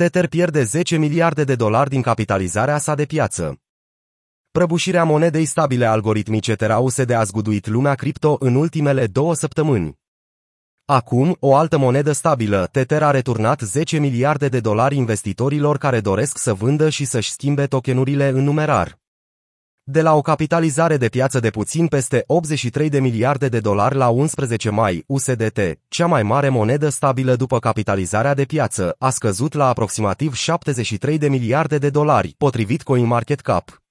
Tether pierde 10 miliarde de dolari din capitalizarea sa de piață. Prăbușirea monedei stabile algoritmice Terra-USD a zguduit lumea cripto în ultimele două săptămâni. Acum, o altă monedă stabilă, Tether a returnat 10 miliarde de dolari investitorilor care doresc să vândă și să-și schimbe tokenurile în numerar. De la o capitalizare de piață de puțin peste 83 de miliarde de dolari la 11 mai, USDT, cea mai mare monedă stabilă după capitalizarea de piață, a scăzut la aproximativ 73 de miliarde de dolari, potrivit CoinMarketCap.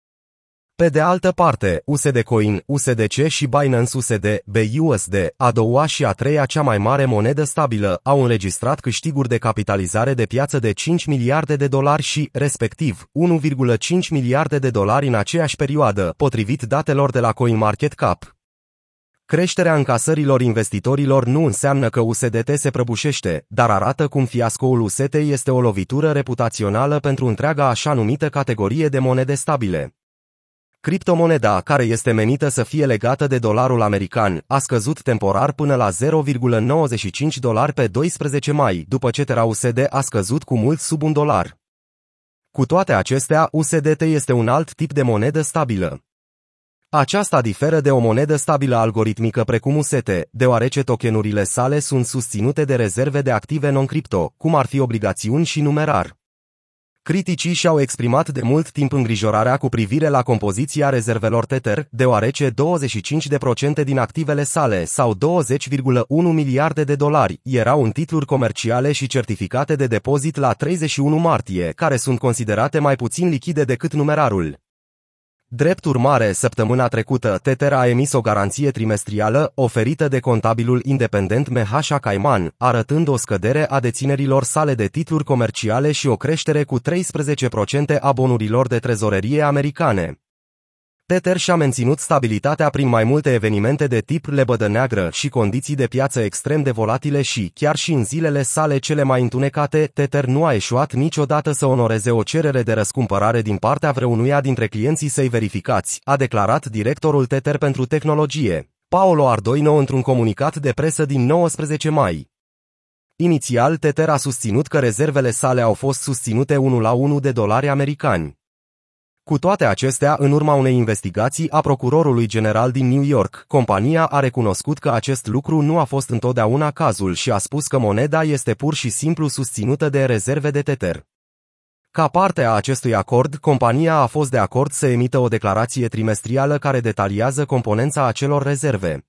Pe de altă parte, USD Coin, USDC și Binance USD, BUSD, a doua și a treia cea mai mare monedă stabilă, au înregistrat câștiguri de capitalizare de piață de 5 miliarde de dolari și, respectiv, 1,5 miliarde de dolari în aceeași perioadă, potrivit datelor de la CoinMarketCap. Creșterea încasărilor investitorilor nu înseamnă că USDT se prăbușește, dar arată cum fiascoul UST este o lovitură reputațională pentru întreaga așa numită categorie de monede stabile. Criptomoneda, care este menită să fie legată de dolarul american, a scăzut temporar până la 0,95 dolari pe 12 mai, după ce Terra USD a scăzut cu mult sub un dolar. Cu toate acestea, USDT este un alt tip de monedă stabilă. Aceasta diferă de o monedă stabilă algoritmică precum UST, deoarece tokenurile sale sunt susținute de rezerve de active non-cripto, cum ar fi obligațiuni și numerar. Criticii și-au exprimat de mult timp îngrijorarea cu privire la compoziția rezervelor Tether, deoarece 25% din activele sale, sau 20,1 miliarde de dolari, erau în titluri comerciale și certificate de depozit la 31 martie, care sunt considerate mai puțin lichide decât numerarul. Drept urmare, săptămâna trecută, Tether a emis o garanție trimestrială oferită de contabilul independent Mehasha Kaiman, arătând o scădere a deținerilor sale de titluri comerciale și o creștere cu 13% a bonurilor de trezorerie americane. Tether și-a menținut stabilitatea prin mai multe evenimente de tip lebădă neagră și condiții de piață extrem de volatile și, chiar și în zilele sale cele mai întunecate, Tether nu a eșuat niciodată să onoreze o cerere de răscumpărare din partea vreunuia dintre clienții săi verificați, a declarat directorul Tether pentru tehnologie, Paolo Ardoino într-un comunicat de presă din 19 mai. Inițial, Tether a susținut că rezervele sale au fost susținute 1 la 1 de dolari americani. Cu toate acestea, în urma unei investigații a procurorului general din New York, compania a recunoscut că acest lucru nu a fost întotdeauna cazul și a spus că moneda este pur și simplu susținută de rezerve de Tether. Ca parte a acestui acord, compania a fost de acord să emită o declarație trimestrială care detaliază componența acelor rezerve.